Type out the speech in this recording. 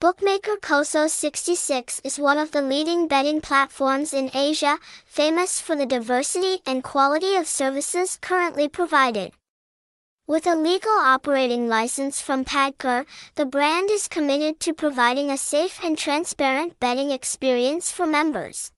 Bookmaker Xoso66 is one of the leading betting platforms in Asia, famous for the diversity and quality of services currently provided. With a legal operating license from PAGCOR, the brand is committed to providing a safe and transparent betting experience for members.